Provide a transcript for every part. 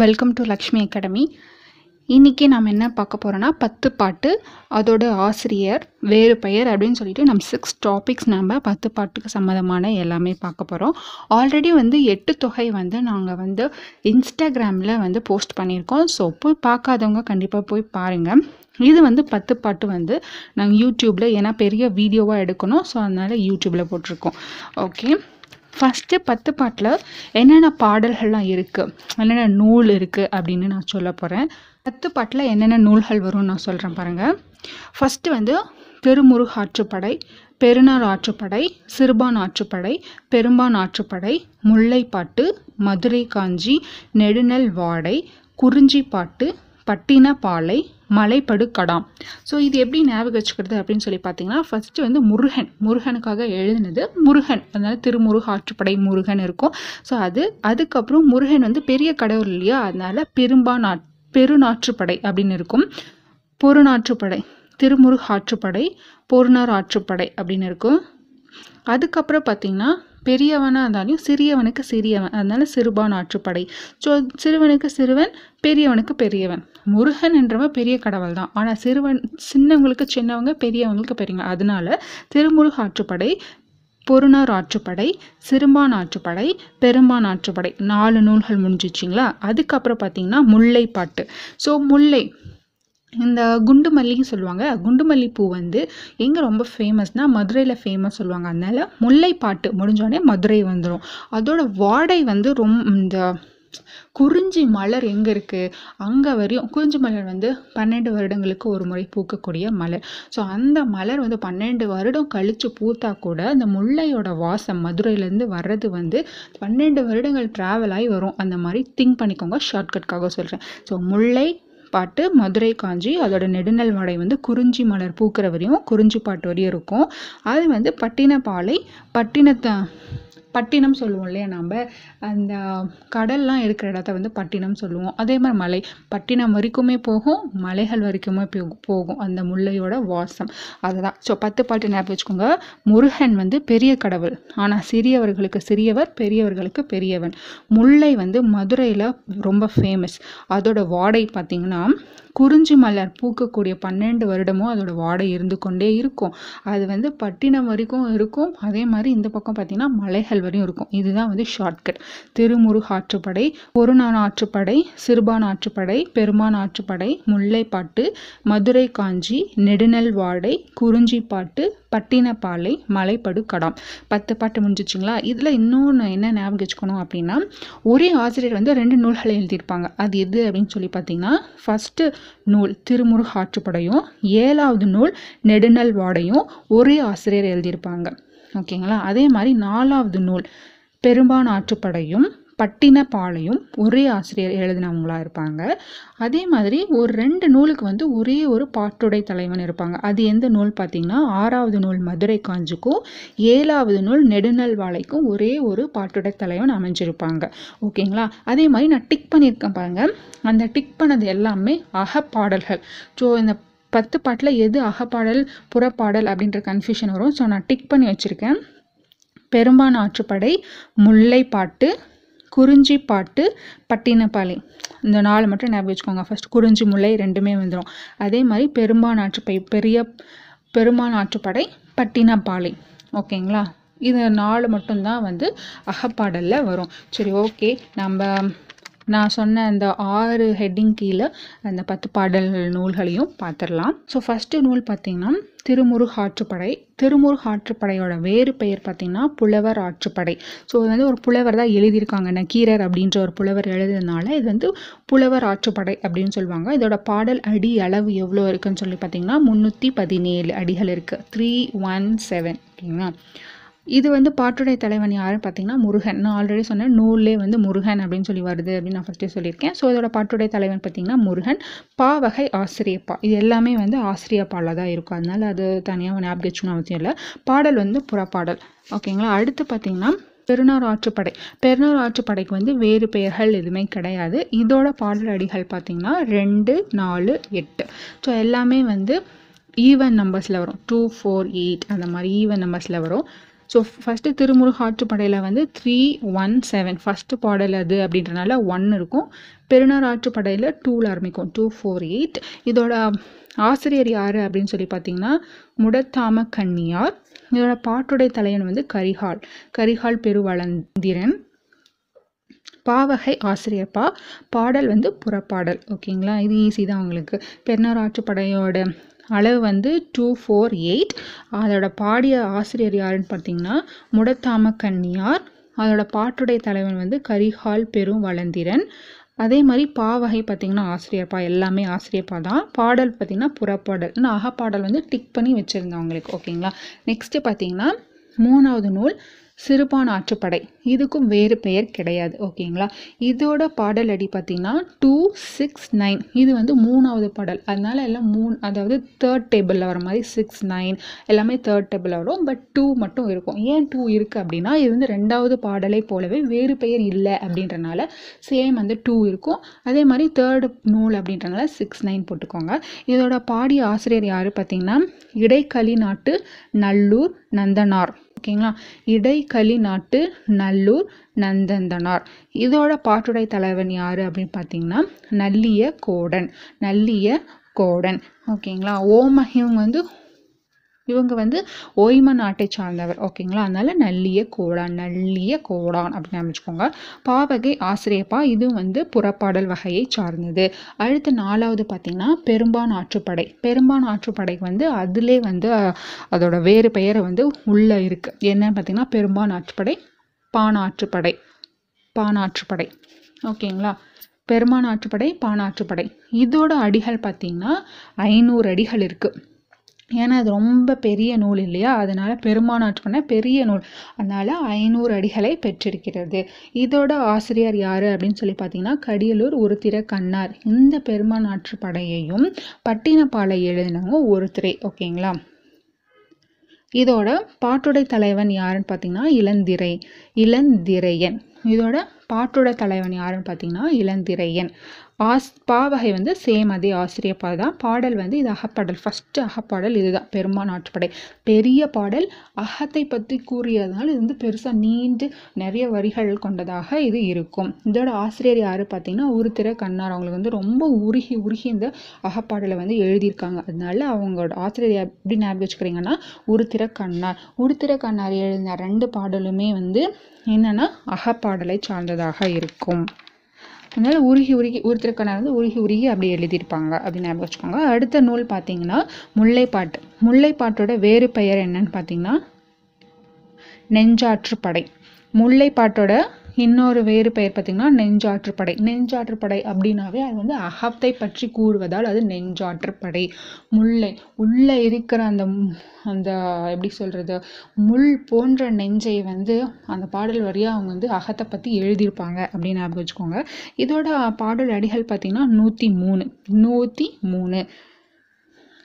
Welcome to Lakshmi academy இன்றைக்கி நாம் என்ன பார்க்க போகிறோன்னா பத்து பாட்டு அதோட ஆசிரியர் வேறு பெயர் அப்படின்னு சொல்லிட்டு நம்ம சிக்ஸ் டாபிக்ஸ் நம்ம பத்து பாட்டுக்கு சம்மந்தமான எல்லாமே பார்க்க போகிறோம் ஆல்ரெடி வந்து எட்டு தொகை வந்து நாங்கள் வந்து இன்ஸ்டாகிராமில் வந்து போஸ்ட் பண்ணியிருக்கோம். ஸோ போய் பார்க்காதவங்க கண்டிப்பாக போய் பாருங்கள் இது வந்து பத்து பாட்டு வந்து நாங்கள் யூடியூப்பில் ஏன்னா பெரிய வீடியோவாக எடுக்கணும். ஸோ அதனால் யூடியூப்பில் போட்டிருக்கோம். ஓகே ஃபஸ்ட்டு பத்து பாட்டில் என்னென்ன பாடல்கள்லாம் இருக்குது என்னென்ன நூல் இருக்குது அப்படின்னு நான் சொல்ல போகிறேன் பத்து பாட்டில் என்னென்ன நூல்கள் வரும்னு நான் சொல்கிறேன் பாருங்கள் ஃபஸ்ட்டு வந்து திருமுருக ஆற்றுப்படை பெருநாள் ஆற்றுப்படை சிறுபான் ஆற்றுப்படை பெரும்பான் ஆற்றுப்படை முல்லைப்பாட்டு மதுரை காஞ்சி Nedunalvadai Kurinjippattu Pattinappalai Malaipadukadam so இது எப்படி ஞாபகம் வச்சுக்கிறது அப்படின்னு சொல்லி பார்த்தீங்கன்னா ஃபஸ்ட்டு வந்து முருகன். முருகனுக்காக எழுதினது முருகன். அதனால் திருமுருகாற்றுப்படை முருகன் இருக்கும். ஸோ அது அதுக்கப்புறம் முருகன் வந்து பெரிய கடவுள் இல்லையா? அதனால் பெரும்பான் நா பெருநாற்றுப்படை அப்படின்னு இருக்கும். பொருநாற்றுப்படை திருமுருகாற்றுப்படை பொருணர் ஆற்றுப்படை அப்படின்னு இருக்கும். அதுக்கப்புறம் பார்த்தீங்கன்னா பெரியவனாக இருந்தாலும் சிறியவனுக்கு சிறியவன். அதனால சிறுபான் ஆற்றுப்படை. ஸோ சிறுவனுக்கு சிறுவன் பெரியவனுக்கு பெரியவன். முருகன் என்றவன் பெரிய கடவுள் தான். ஆனால் சிறுவன் சின்னவங்களுக்கு சின்னவங்க பெரியவங்களுக்கு பெரியவங்க. அதனால திருமுருக ஆற்றுப்படை பொருணர் ஆற்றுப்படை சிறுபான் ஆற்றுப்படை பெரும்பான் ஆற்றுப்படை. நாலு நூல்கள் முடிஞ்சிச்சிங்களா? அதுக்கப்புறம் பார்த்தீங்கன்னா முல்லைப்பாட்டு. ஸோ முல்லை இந்த குண்டு மல்லின்னு சொல்லுவாங்க. குண்டுமல்லி பூ வந்து எங்கே ரொம்ப ஃபேமஸ்னால் மதுரையில் ஃபேமஸ் சொல்லுவாங்க. அதனால் முல்லைப்பாட்டு முடிஞ்சோடனே மதுரை வந்துடும் அதோட வாடை வந்து ரொம் இந்த குறிஞ்சி மலர் எங்கே இருக்குது அங்கே வரையும் குறிஞ்சி மலர் வந்து பன்னெண்டு வருடங்களுக்கு ஒரு முறை பூக்கக்கூடிய மலர். ஸோ அந்த மலர் வந்து பன்னெண்டு வருடம் கழித்து பூத்தா கூட அந்த முல்லையோட வாசம் மதுரையிலேருந்து வர்றது வந்து பன்னெண்டு வருடங்கள் ட்ராவல் ஆகி வரும். அந்த மாதிரி திங்க் பண்ணிக்கோங்க. ஷார்ட்கட்காக சொல்கிறேன் ஸோ முல்லை பாட்டு மதுரை காஞ்சி அதோட நெடுநல் வாடை வந்து குறிஞ்சி மலர் பூக்கிற வரையும் குறிஞ்சி பாட்டு வரையும் இருக்கும். அது வந்து பட்டினப்பாலை பட்டினத்தை பட்டினம் சொல்லுவோம் இல்லையா நம்ம அந்த கடல்லாம் இருக்கிற இடத்த வந்து பட்டினம் சொல்லுவோம். அதே மாதிரி மலை பட்டினம் வரைக்குமே போகும் மலைகள் வரைக்குமே போகும். அந்த முல்லையோட வாசம். அதுதான். ஸோ பத்து பாட்டு ஞாபகம் வச்சுக்கோங்க. முருகன் வந்து பெரிய கடவுள். ஆனால் சிறியவர்களுக்கு சிறியவர் பெரியவர்களுக்கு பெரியவன். முல்லை வந்து மதுரையில் ரொம்ப ஃபேமஸ் அதோட வாடை பார்த்திங்கன்னா குறிஞ்சி மலர் பூக்கக்கூடிய பன்னெண்டு வருடமும் அதோட வாடை இருந்து கொண்டே இருக்கும். அது வந்து பட்டினம் வரைக்கும் இருக்கும். அதே மாதிரி இந்த பக்கம் பார்த்திங்கன்னா மலைகள் வரையும் இருக்கும். இதுதான் வந்து ஷார்ட்கட் திருமுருக ஆற்றுப்படை பொருநான் ஆற்றுப்படை சிறுபான் ஆற்றுப்படை பெருமான் ஆற்றுப்படை முல்லைப்பாட்டு மதுரை காஞ்சி நெடுநெல் வாடை குறிஞ்சிப்பாட்டு பட்டினப்பாலை மலைப்படு கடாம் பத்து பாட்டு முடிஞ்சிச்சிங்களா? இதில் இன்னொன்று என்ன ஞாபகம் வச்சுக்கணும் அப்படின்னா ஒரே ஆசிரியர் வந்து ரெண்டு நூல்களை எழுதியிருப்பாங்க. அது எது அப்படின்னு சொல்லி பார்த்தீங்கன்னா ஃபஸ்ட்டு நூல் திருமுருக ஆற்றுப்படையும் ஏழாவது நூல் நெடுநல் வாடையும் ஒரே ஆசிரியர் எழுதியிருப்பாங்க. ஓகேங்களா? அதே மாதிரி நாலாவது நூல் பெரும்பான் ஆற்றுப்படையும் பட்டினப்பாலையும் ஒரே ஆசிரியர் எழுதினவங்களா இருப்பாங்க. அதே மாதிரி ஒரு ரெண்டு நூலுக்கு வந்து ஒரே ஒரு பாட்டுடை தலைவன் இருப்பாங்க. அது எந்த நூல் பார்த்தீங்கன்னா ஆறாவது நூல் மதுரை காஞ்சிக்கும் ஏழாவது நூல் நெடுநல் வாழைக்கும் ஒரே ஒரு பாட்டுடை தலைவன் அமைஞ்சிருப்பாங்க. ஓகேங்களா? அதே மாதிரி நான் டிக் பண்ணியிருக்கேன் பாருங்க. அந்த டிக் பண்ணது எல்லாமே அகப்பாடல்கள். ஸோ இந்த பத்து பாட்டில் எது அகப்பாடல் புறப்பாடல் அப்படின்ற கன்ஃபியூஷன் வரும். ஸோ நான் டிக் பண்ணி வச்சுருக்கேன். பெரும்பான் ஆற்றுப்படை முல்லைப்பாட்டு குறிஞ்சி பாட்டு பட்டினப்பாலை இந்த நாலு மட்டும் ஞாபகம் வச்சுக்கோங்க. ஃபர்ஸ்ட் குறிஞ்சி முல்லை ரெண்டுமே வந்துடும் அதே மாதிரி பெரும்பான் ஆற்றுப்பை பெரிய பெருமான் ஆற்றுப்படை பட்டினப்பாலை ஓகேங்களா? இது நாலு மட்டும்தான் வந்து அகப்பாடலில் வரும். சரி ஓகே நம்ம நான் சொன்ன அந்த ஆறு ஹெட்டிங் கீழே அந்த பத்து பாடல் நூல்களையும் பார்த்துடலாம். ஸோ ஃபஸ்ட்டு நூல் பார்த்தீங்கன்னா திருமுருக ஆற்றுப்படை. திருமுருக ஆற்றுப்படையோட வேறு பெயர் பார்த்திங்கன்னா புலவர் ஆற்றுப்படை. ஸோ இது வந்து ஒரு புலவர் தான் எழுதியிருக்காங்க. நக்கீரர் அப்படின்ற ஒரு புலவர் எழுதுனால இது வந்து புலவர் ஆற்றுப்படை அப்படின்னு சொல்லுவாங்க. இதோட பாடல் அடி அளவு எவ்வளோ இருக்குன்னு சொல்லி பார்த்தீங்கன்னா முந்நூற்றி பதினேழு அடிகள் இருக்குது த்ரீ ஒன் செவன் ஓகேங்களா? இது வந்து பாட்டுடைய தலைவன் யாருன்னு பார்த்தீங்கன்னா முருகன். நான் ஆல்ரெடி சொன்னேன் நூல்லே வந்து முருகன் அப்படின்னு சொல்லி வருது அப்படின்னு நான் ஃபஸ்ட்டே சொல்லியிருக்கேன். ஸோ இதோட பாட்டுடைய தலைவன் பார்த்தீங்கன்னா முருகன். பா வகை ஆசிரியப்பா. இது எல்லாமே வந்து ஆசிரியப்பாவில் தான் இருக்கும். அதனால் அது தனியாக ஞாபகம் வச்சுக்கணும் அவசியம் இல்லை. பாடல் வந்து புறப்பாடல். ஓகேங்களா அடுத்து பார்த்தீங்கன்னா பெருநார் ஆற்றுப்படை. பெருநார் ஆற்றுப்படைக்கு வந்து வேறு பெயர்கள் எதுவுமே கிடையாது. இதோட பாடல் அடிகள் பார்த்திங்கன்னா ரெண்டு நாலு எட்டு. ஸோ எல்லாமே வந்து ஈவன் நம்பர்ஸில் வரும். டூ ஃபோர் எயிட் அந்த மாதிரி ஈவன் நம்பர்ஸில் வரும். ஸோ ஃபஸ்ட்டு திருமுருகாற்றுப்படையில் வந்து த்ரீ ஒன் செவன் ஃபஸ்ட்டு பாடல் அது அப்படின்றனால ஒன் இருக்கும். பெருநாள் ஆற்றுப்படையில் டூவில் ஆரம்பிக்கும். டூ ஃபோர் எயிட் இதோட ஆசிரியர் யார் அப்படின்னு சொல்லி பார்த்தீங்கன்னா முடத்தாம கன்னியார் இதோட பாட்டுடை தலைவன் வந்து கரிகால். கரிகால் பெருவளந்திரன். பாவகை ஆசிரியர் பா. பாடல் வந்து புறப்பாடல். ஓகேங்களா இது ஈஸி தான் உங்களுக்கு. பெருநாள் ஆற்றுப்படையோட அளவு வந்து டூ ஃபோர் எயிட் அதோட பாடிய ஆசிரியர் யாருன்னு பார்த்தீங்கன்னா முடத்தாம கன்னியார் அதோட பாட்டுடை தலைவன் வந்து கரிகால் பெரும் வளந்திரன் அதே மாதிரி பாவகை பார்த்திங்கன்னா ஆசிரியர்ப்பா எல்லாமே ஆசிரியப்பா தான் பாடல் பார்த்திங்கன்னா புறப்பாடல். இன்னும் அகப்பாடல் வந்து டிக் பண்ணி வச்சுருந்தேன் அவங்களுக்கு ஓகேங்களா நெக்ஸ்ட்டு பார்த்திங்கன்னா மூணாவது நூல் சிறுபான் ஆற்றுப்படை. இதுக்கும் வேறு பெயர் கிடையாது. ஓகேங்களா? இதோட பாடல் அடி பார்த்திங்கன்னா டூ சிக்ஸ் நைன் இது வந்து மூணாவது பாடல். அதனால எல்லாம் மூணு அதாவது தேர்ட் டேபிளில் வர மாதிரி சிக்ஸ் நைன் எல்லாமே தேர்ட் டேபிளில் வரும். பட் டூ மட்டும் இருக்கும். ஏன் டூ இருக்குது அப்படின்னா இது வந்து ரெண்டாவது பாடலை போலவே வேறு பெயர் இல்லை அப்படின்றனால சேம் வந்து டூ இருக்கும். அதே மாதிரி தேர்டு நூல் அப்படின்றனால சிக்ஸ் நைன் போட்டுக்கோங்க. இதோட பாடிய ஆசிரியர் யார் பார்த்தீங்கன்னா இடைக்களி நாட்டு நல்லூர் நந்தனார். ஓகேங்களா? இடைக்களி நாட்டு நல்லூர் நந்தந்தனார். இதோட பாட்டுடை தலைவன் யார் அப்படின்னு பார்த்தீங்கன்னா நல்லிய கோடன் நல்லிய கோடன். ஓகேங்களா? ஓமஹிவங்க வந்து இவங்க வந்து ஓய்ம நாட்டை சார்ந்தவர் ஓகேங்களா அதனால நல்லிய கோடான் நல்லிய கோடான் அப்படின்னு அமைச்சுக்கோங்க. பாவகை ஆசிரியப்பா இதுவும் வந்து புறப்பாடல் வகையை சார்ந்தது. அடுத்து நாலாவது பார்த்தீங்கன்னா பெரும்பான் ஆற்றுப்படை. பெரும்பான் ஆற்றுப்படை வந்து அதிலே வந்து அதோட வேறு பெயரை வந்து உள்ளே இருக்குது என்னன்னு பார்த்தீங்கன்னா பெரும்பான் ஆற்றுப்படை பானாற்றுப்படை பானாற்றுப்படை ஓகேங்களா பெருமான் ஆற்றுப்படை பானாற்றுப்படை இதோட அடிகள் பார்த்தீங்கன்னா ஐநூறு அடிகள் இருக்குது ஏன்னா அது ரொம்ப பெரிய நூல் இல்லையா? அதனால பெருமான் பெரிய நூல். அதனால ஐநூறு அடிகளை பெற்றிருக்கிறது. இதோட ஆசிரியர் யார் அப்படின்னு சொல்லி பார்த்தீங்கன்னா கடியலூர் ஒருத்திர கண்ணார். இந்த பெருமானாற்று படையையும் பட்டினப்பாலை எழுதினவங்க ஒருத்திரை ஓகேங்களா? இதோட பாட்டுடை தலைவன் யாருன்னு பார்த்தீங்கன்னா இளந்திரை இளந்திரையன். இதோட பாட்டுடை தலைவன் யாருன்னு பார்த்தீங்கன்னா இளந்திரையன். ஆஸ் பாவகை வந்து சேம் அதே ஆசிரியப்பா தான். பாடல் வந்து இது அகப்பாடல். ஃபஸ்ட்டு அகப்பாடல் இதுதான். பெருமான் ஆற்றுப்படை. பெரிய பாடல். அகத்தை பற்றி கூறியதுனால இது வந்து பெருசாக நீண்டு நிறைய வரிகள் கொண்டதாக இது இருக்கும். இதோட ஆசிரியர் யார் பார்த்தீங்கன்னா உருத்திர கண்ணார். அவங்களுக்கு வந்து ரொம்ப உருகி உருகி இந்த அகப்பாடலை வந்து எழுதியிருக்காங்க. அதனால அவங்களோட ஆசிரியர் எப்படி ஞாபகம் வச்சுக்கிறீங்கன்னா உருத்திர கண்ணார். உருத்திர கண்ணார் எழுதின ரெண்டு பாடலுமே வந்து என்னென்னா அகப்பாடலை சார்ந்ததாக இருக்கும். அதனால் உருகி உருகி ஒருத்தருக்கான வந்து உருகி உருகி அப்படி எழுதியிருப்பாங்க. அப்படின்னு ஞாபகம் வச்சுக்கோங்க. அடுத்த நூல் பார்த்தீங்கன்னா முல்லைப்பாட்டு. முல்லைப்பாட்டோட வேறு பெயர் என்னன்னு பார்த்தீங்கன்னா நெஞ்சாற்றுப்படை. முல்லைப்பாட்டோட இன்னொரு வேறு பெயர் பார்த்தீங்கன்னா நெஞ்சாற்றுப்படை. நெஞ்சாற்றுப்படை அப்படின்னாவே அது வந்து அகத்தை பற்றி கூறுவதால் அது நெஞ்சாற்றுப்படை. முல்லை உள்ளே இருக்கிற அந்த அந்த எப்படி சொல்கிறது முள் போன்ற நெஞ்சை வந்து அந்த பாடல் வழியாக அவங்க வந்து அகத்தை பற்றி எழுதியிருப்பாங்க அப்படின்னு ஞாபகம் வச்சுக்கோங்க. இதோட பாடல் அடிகள் பார்த்திங்கன்னா நூற்றி மூணு. நூற்றி மூணு.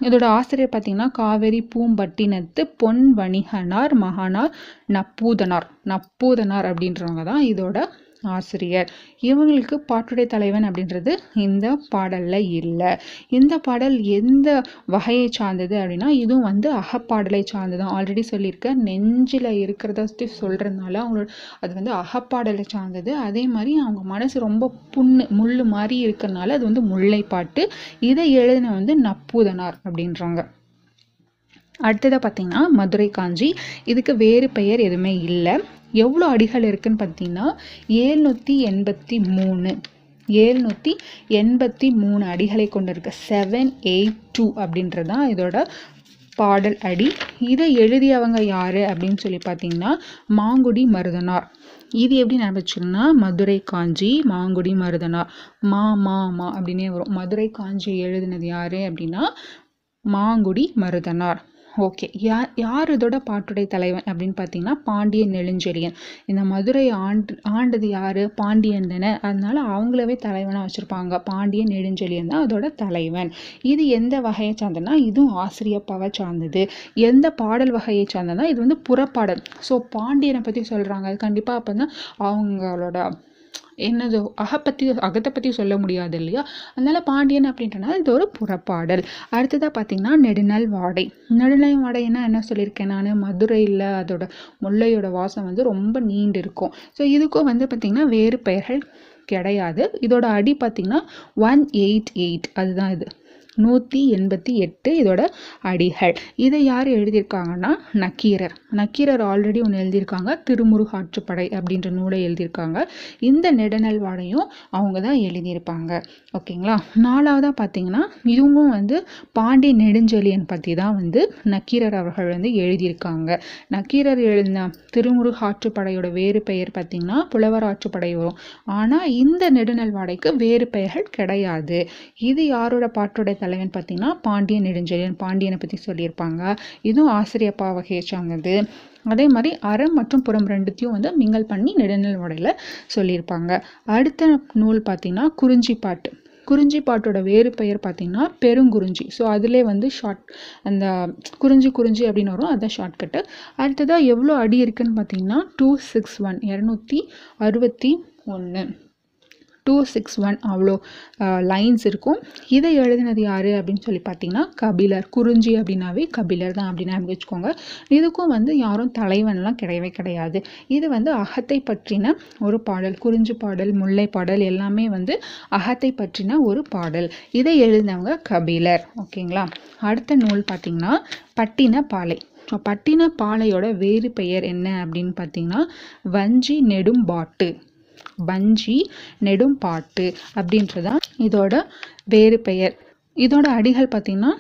இதோட ஆசிரியர் பார்த்தீங்கன்னா காவேரி பூம்பட்டினத்து பொன் வணிகனார் மகானார் நப்பூதனார். நப்பூதனார் அப்படின்றவங்க தான் இதோட ஆசிரியர். இவங்களுக்கு பாட்டுடை தலைவன் அப்படின்றது இந்த பாடலில் இல்லை. இந்த பாடல் எந்த வகையை சார்ந்தது அப்படின்னா இதுவும் வந்து அகப்பாடலை சார்ந்தது ஆல்ரெடி சொல்லியிருக்கேன் நெஞ்சில் இருக்கிறத சொல்கிறதுனால அவங்களோட அது வந்து அகப்பாடலை சார்ந்தது. அதே மாதிரி அவங்க மனசு ரொம்ப புண்ணு முள்ளு மாதிரி இருக்கிறனால அது வந்து முல்லைப்பாட்டு. இதை எழுதின வந்து நப்பூதனார் அப்படின்றாங்க. அடுத்ததாக பார்த்தீங்கன்னா மதுரை காஞ்சி. இதுக்கு வேறு பெயர் எதுவுமே இல்லை. எவ்வளோ அடிகள் இருக்குன்னு பார்த்தீங்கன்னா ஏழ்நூற்றி எண்பத்தி மூணு. ஏழ்நூற்றி எண்பத்தி மூணு அடிகளை கொண்டிருக்கு. செவன் எயிட் டூ அப்படின்றது தான் இதோட பாடல் அடி. இதை எழுதியவங்க யார் அப்படின்னு சொல்லி பார்த்தீங்கன்னா மாங்குடி மருதனார். இது எப்படி நினச்சிங்கன்னா மதுரை காஞ்சி மாங்குடி மருதனார். மா மா மா அப்படின்னே வரும். மதுரை காஞ்சி எழுதினது யார் அப்படின்னா மாங்குடி மருதனார். ஓகே. யார் யார் இதோட பாட்டுடை தலைவன் அப்படின்னு பார்த்தீங்கன்னா பாண்டியன் நெடுஞ்செழியன். இந்த மதுரை ஆண்டு ஆண்டது யார்? பாண்டியன் தானே. அதனால அவங்களவே தலைவனாக வச்சுருப்பாங்க. பாண்டியன் நெடுஞ்செழியன் தான் அதோட தலைவன். இது எந்த வகையை சார்ந்ததுன்னா இதுவும் ஆசிரியப்பாவை சார்ந்தது. எந்த பாடல் வகையை சார்ந்தனா இது வந்து புறப்பாடல். ஸோ பாண்டியனை பற்றி சொல்கிறாங்க அது கண்டிப்பாக அப்போ தான் அவங்களோட என்னதோ அகப்பற்றி அகத்தை பற்றி சொல்ல முடியாது இல்லையா? அதனால பாண்டியன் அப்படின்றனால இது ஒரு புறப்பாடல். அடுத்ததாக பார்த்தீங்கன்னா நெடுநல் வாடை. நெடுநல் வாடைன்னா என்ன சொல்லியிருக்கேன் நான்? மதுரையில் அதோட முல்லையோட வாசம் வந்து ரொம்ப நீண்டு இருக்கும் ஸோ இதுக்கும் வந்து பார்த்திங்கன்னா வேறு பெயர்கள் கிடையாது. இதோட அடி பார்த்திங்கன்னா ஒன் எயிட் எயிட் அதுதான் இது. நூற்றி எண்பத்தி எட்டு இதோட அடிகள். இதை யார் எழுதியிருக்காங்கன்னா நக்கீரர். நக்கீரர் ஆல்ரெடி ஒன்று எழுதியிருக்காங்க திருமுருகாற்றுப்படை அப்படின்ற நூலை எழுதியிருக்காங்க. இந்த நெடுநல்வாடையும் அவங்க தான் எழுதியிருப்பாங்க. ஓகேங்களா? நாலாவதாக பார்த்தீங்கன்னா இதுவும் வந்து பாண்டிய நெடுஞ்செழியன் பற்றி தான் வந்து நக்கீரர் அவர்கள் வந்து எழுதியிருக்காங்க. நக்கீரர் எழுதின திருமுருகாற்றுப்படையோட வேறு பெயர் பார்த்தீங்கன்னா புலவராற்றுப்படை வரும். ஆனால் இந்த நெடுநல்வாடைக்கு வேறு பெயர்கள் கிடையாது. இது யாரோட பாட்டோட தலைவன் பார்த்தீங்கன்னா பாண்டிய நெடுஞ்செழியன். பாண்டியனை பற்றி சொல்லியிருப்பாங்க. இதுவும் ஆசிரியப்பா வகையை சார்ந்தது அதே மாதிரி அறம் மற்றும் புறம் ரெண்டுத்தையும் வந்து மிங்கல் பண்ணி நெடுநல் உடையில் சொல்லியிருப்பாங்க. அடுத்த நூல் பார்த்தீங்கன்னா குறிஞ்சி பாட்டோட வேறு பெயர் பார்த்தீங்கன்னா பெருங்குறிஞ்சி. ஸோ அதிலே வந்து ஷார்ட் அந்த குறிஞ்சி குறிஞ்சி அப்படின்னு வரும். அதுதான் ஷார்ட்கட்டு அடுத்ததாக எவ்வளோ அடி இருக்குன்னு பார்த்தீங்கன்னா டூ சிக்ஸ் ஒன் இரநூத்தி அறுபத்தி ஒன்று டூ சிக்ஸ் ஒன் அவ்வளோ லைன்ஸ் இருக்கும். இதை எழுதினது யார் அப்படின்னு சொல்லி பார்த்தீங்கன்னா கபிலர். குறிஞ்சி அப்படின்னாவே கபிலர் தான் அப்படின்னு வச்சுக்கோங்க. இதுக்கும் வந்து யாரும் தலைவன்லாம் கிடையவே கிடையாது. இது வந்து அகத்தை பற்றின ஒரு பாடல். குறிஞ்சி பாடல் முல்லை பாடல் எல்லாமே வந்து அகத்தை பற்றின ஒரு பாடல். இதை எழுதினவங்க கபிலர். ஓகேங்களா? அடுத்த நூல் பார்த்தீங்கன்னா பட்டின பாலை ஸோ பட்டின பாலையோட வேறு பெயர் என்ன அப்படின்னு பார்த்தீங்கன்னா வஞ்சி நெடும்பாட்டு. வஞ்சி நெடும்பாட்டு அப்படின்றதான் இதோட வேறு பெயர். இதோட அடிகள் பார்த்திங்கன்னா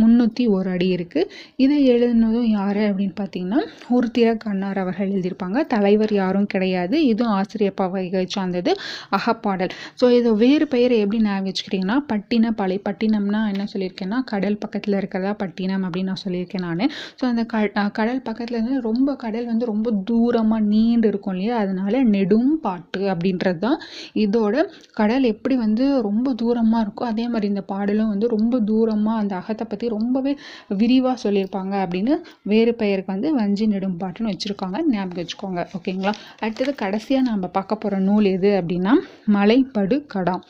முந்நூற்றி ஒரு அடி இருக்குது இதை எழுதினதும் யார் அப்படின்னு பார்த்தீங்கன்னா உருத்திர கண்ணார் அவர்கள் எழுதியிருப்பாங்க. தலைவர் யாரும் கிடையாது. இதுவும் ஆசிரியப்பா வகை சார்ந்தது. அகப்பாடல். ஸோ இதை வேறு பெயரை எப்படி நான் வச்சுக்கிறீங்கன்னா பட்டின பலை பட்டினம்னா என்ன சொல்லியிருக்கேன்னா கடல் பக்கத்தில் இருக்கிறதா பட்டினம் அப்படின்னு நான் சொல்லியிருக்கேன் நான். ஸோ அந்த க கடல் பக்கத்தில் இருந்து ரொம்ப கடல் வந்து ரொம்ப தூரமாக நீண்டு இருக்கும் இல்லையா? அதனால நெடும் பாட்டு அப்படின்றது தான் இதோட கடல் எப்படி வந்து ரொம்ப தூரமாக இருக்கோ அதே மாதிரி இந்த பாடலும் வந்து ரொம்ப தூரமாக அந்த அகத்தை பற்றி ரொம்பவே விரிவாக சொல்லியிருப்பாங்க அப்படின்னு வேறு பெயருக்கு வந்து வஞ்சி நெடும்பாட்டுன்னு வச்சுருக்காங்க. ஞாபகம் வச்சுக்கோங்க. ஓகேங்களா? அடுத்தது கடைசியாக நம்ம பார்க்க போகிற நூல் எது அப்படின்னா மலைப்படு கடாம்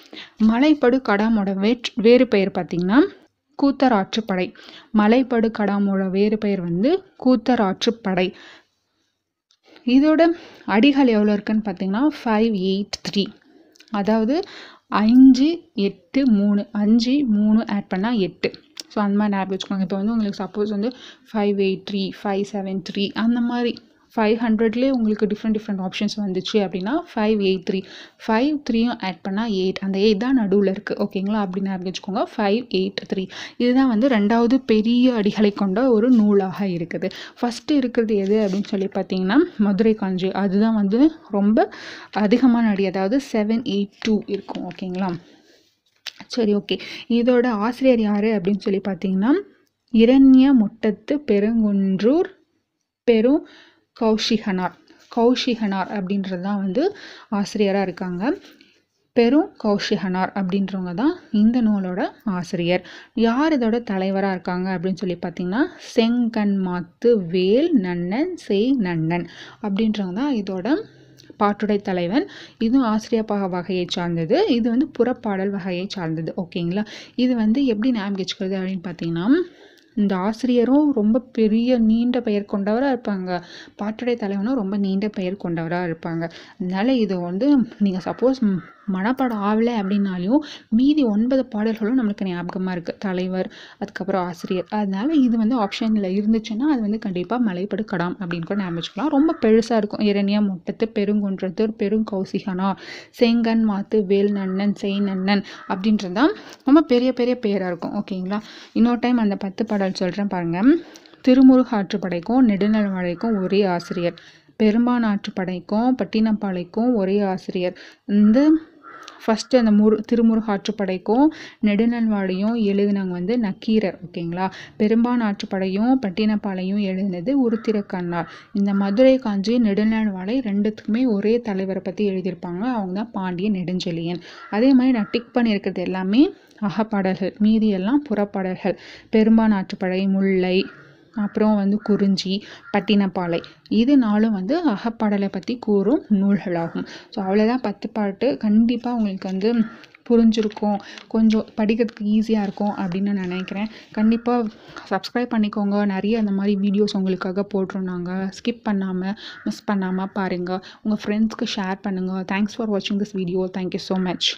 மலைப்படு கடாமோட வேற் வேறு பெயர் பார்த்திங்கன்னா கூத்தராற்றுப்படை மலைப்படு கடாமோட வேறு பெயர் வந்து கூத்தராற்றுப்படை இதோட அடிகள் எவ்வளோ இருக்குன்னு பார்த்தீங்கன்னா ஃபைவ் எயிட் த்ரீ அதாவது அஞ்சு எட்டு மூணு. அஞ்சு மூணு ஆட் பண்ணால் எட்டு. ஸோ அந்த மாதிரி ஞாபகம் வச்சுக்கோங்க. இப்போ வந்து உங்களுக்கு சப்போஸ் வந்து five eight three five seven three அந்த மாதிரி ஃபைவ் ஹண்ட்ரட்லேயே உங்களுக்கு டிஃப்ரெண்ட் டிஃப்ரெண்ட் ஆப்ஷன்ஸ் வந்துச்சு அப்படின்னா ஃபைவ் எயிட் த்ரீ ஃபைவ் த்ரீயும் ஆட் பண்ணால் எயிட் அந்த எயிட் தான் நடுவில் இருக்குது ஓகேங்களா அப்படி ஞாபகம் வச்சுக்கோங்க. ஃபைவ் எயிட் த்ரீ இதுதான் வந்து ரெண்டாவது பெரிய அடிகளை கொண்ட ஒரு நூலாக இருக்குது. ஃபஸ்ட்டு இருக்கிறது எது அப்படின்னு சொல்லி பார்த்தீங்கன்னா மதுரை காஞ்சி. அதுதான் வந்து ரொம்ப அதிகமான அடி. அதாவது செவன் எயிட் டூ இருக்கும். ஓகேங்களா சரி ஓகே இதோட ஆசிரியர் யார் அப்படின்னு சொல்லி பார்த்தீங்கன்னா இரண்ய முட்டத்து பெருங்குன்றூர் பெரும் கௌஷிகனார். கௌஷிகனார் அப்படின்றது தான் வந்து ஆசிரியராக இருக்காங்க. பெரும் கௌஷிகனார் அப்படின்றவங்க தான் இந்த நூலோட ஆசிரியர். யார் இதோட தலைவராக இருக்காங்க அப்படின்னு சொல்லி பார்த்தீங்கன்னா செங்கண் மாத்து வேல் நன்னன் செய் நன்னன் அப்படின்றவங்க தான் இதோட பாட்டுடை தலைவன். இதுவும் ஆசிரியப்பா வகையை சார்ந்தது. இது வந்து புறப்பாடல் வகையை சார்ந்தது. ஓகேங்களா? இது வந்து எப்படி ஞாபகம் வச்சுக்கிறது அப்படின்னு பார்த்தீங்கன்னா இந்த ஆசிரியரும் ரொம்ப பெரிய நீண்ட பெயர் கொண்டவராக இருப்பாங்க. பாட்டுடை தலைவனும் ரொம்ப நீண்ட பெயர் கொண்டவராக இருப்பாங்க. அதனால இது வந்து நீங்கள் சப்போஸ் மனப்பாடம் ஆகலை அப்படின்னாலையும் மீதி ஒன்பது பாடல்களும் நம்மளுக்கு ஞாபகமாக இருக்குது தலைவர் அதுக்கப்புறம் ஆசிரியர். அதனால் இது வந்து ஆப்ஷனில் இருந்துச்சுன்னா அது வந்து கண்டிப்பாக மலைப்படுக்கடாம் அப்படின்னு கூட ஞாபகம் வச்சுக்கலாம். ரொம்ப பெருசாக இருக்கும். இரணியா முட்டத்து பெருங்குன்றது பெருங்கௌசிகனா செங்கன் மாத்து வேல் நன்னன் செய் நன்னன் அப்படின்றது தான் ரொம்ப பெரிய பெரிய பேராக இருக்கும். ஓகேங்களா? இன்னொரு டைம் அந்த பத்து பாடல் சொல்கிறேன் பாருங்கள் திருமுருகாற்றுப்படைக்கும் நெடுநல்வாடைக்கும் ஒரே ஆசிரியர். பெரும்பான் ஆற்றுப்படைக்கும் பட்டினப்பாளைக்கும் ஒரே ஆசிரியர். இந்த ஃபஸ்ட்டு அந்த முரு திருமுருகாற்றுப்படைக்கும் நெடுநல்வாடியும் எழுதினவங்க வந்து நக்கீரர் ஓகேங்களா? பெரும்பான் ஆற்றுப்படையும் பட்டினப்பாளையும் எழுதினது உருத்திரக்கண்ணார். இந்த மதுரை காஞ்சி நெடுநல்வாடை ரெண்டுத்துக்குமே ஒரே தலைவரை பற்றி எழுதியிருப்பாங்க. அவங்க தான் பாண்டிய நெடுஞ்செழியன். அதே மாதிரி நான் டிக் பண்ணியிருக்கிறது எல்லாமே அகப்பாடல்கள் மீதி எல்லாம் புறப்பாடல்கள். பெரும்பான் ஆற்றுப்படை முல்லை அப்புறம் வந்து குறிஞ்சி பட்டினப்பாலை. இது நாளும் வந்து அகப்பாடலை பற்றி கூறும் நூல்களாகும். ஸோ அவ்வளோதான் பத்து பாட்டு. கண்டிப்பாக உங்களுக்கு வந்து புரிஞ்சிருக்கும். கொஞ்சம் படிக்கிறதுக்கு ஈஸியாக இருக்கும் அப்படின்னு நான் நினைக்கிறேன். கண்டிப்பாக சப்ஸ்கிரைப் பண்ணிக்கோங்க. நிறைய அந்த மாதிரி வீடியோஸ் உங்களுக்காக போடுறோம் நாங்கள் ஸ்கிப் பண்ணாமல் மிஸ் பண்ணாமல் பாருங்கள் உங்கள் ஃப்ரெண்ட்ஸ்க்கு ஷேர் பண்ணுங்கள் தேங்க்ஸ் ஃபார் வாட்சிங் this video thank you so much